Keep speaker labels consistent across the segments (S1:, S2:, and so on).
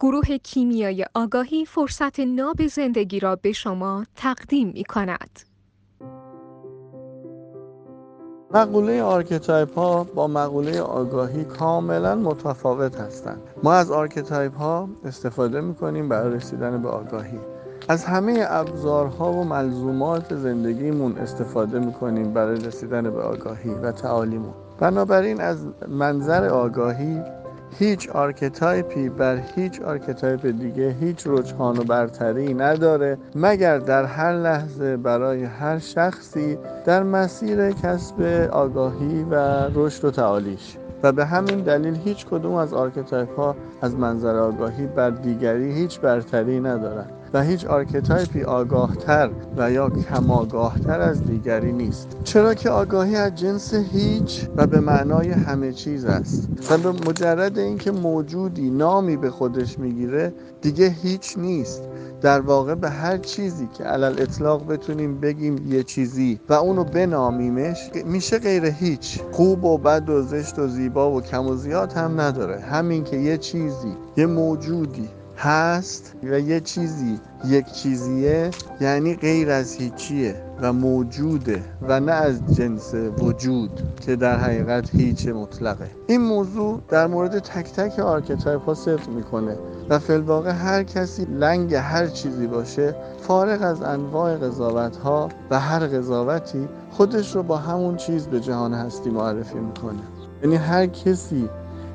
S1: گروه کیمیای آگاهی فرصت ناب زندگی را به شما تقدیم می کند.
S2: مقوله آرکتایپ ها با مقوله آگاهی کاملا متفاوت هستند. ما از آرکتایپ ها استفاده می کنیم برای رسیدن به آگاهی. از همه ابزارها و ملزومات زندگیمون استفاده می کنیم برای رسیدن به آگاهی و تعالیمون. بنابراین از منظر آگاهی هیچ آرکتایپی بر هیچ آرکتایپ دیگه هیچ رجحان و برتری نداره مگر در هر لحظه برای هر شخصی در مسیر کسب آگاهی و رشد و تعالیش. و به همین دلیل هیچ کدوم از آرکتایپ ها از منظر آگاهی بر دیگری هیچ برتری ندارند و هیچ آرکتایپی آگاهتر و یا کم آگاهتر از دیگری نیست. چرا که آگاهی از جنس هیچ و به معنای همه چیز است. و به مجرد اینکه موجودی نامی به خودش می‌گیره دیگه هیچ نیست. در واقع به هر چیزی که علی‌الاطلاق بتونیم بگیم یه چیزی و اونو بنامیمش میشه غیر هیچ. خوب و بد و زشت و زیبا و کم و زیاد هم نداره. همین که یه چیزی یه موجودی هست و یه چیزی یک چیزیه یعنی غیر از هیچیه و موجوده و نه از جنس وجود که در حقیقت هیچ مطلقه. این موضوع در مورد تک تک آرکتایپ ها صدق می‌کنه و فلواقع هر کسی لنگ هر چیزی باشه فارغ از انواع قضاوت ها و هر قضاوتی خودش رو با همون چیز به جهان هستی معرفی می‌کنه. یعنی هر کسی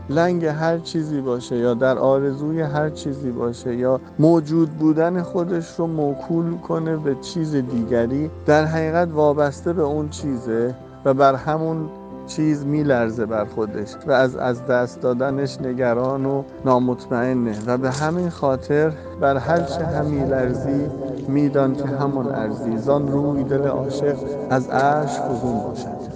S2: لنگ هر چیزی باشه یا در آرزوی هر چیزی باشه یا موجود بودن خودش رو موکول کنه به چیز دیگری در حقیقت وابسته به اون چیزه و بر همون چیز میلرزه بر خودش و از از دست دادنش نگران و نامطمئنه و به همین خاطر بر هر چه هم میلرزی میدان که همون ارزی زان روی دل عاشق از عرش فزون باشد.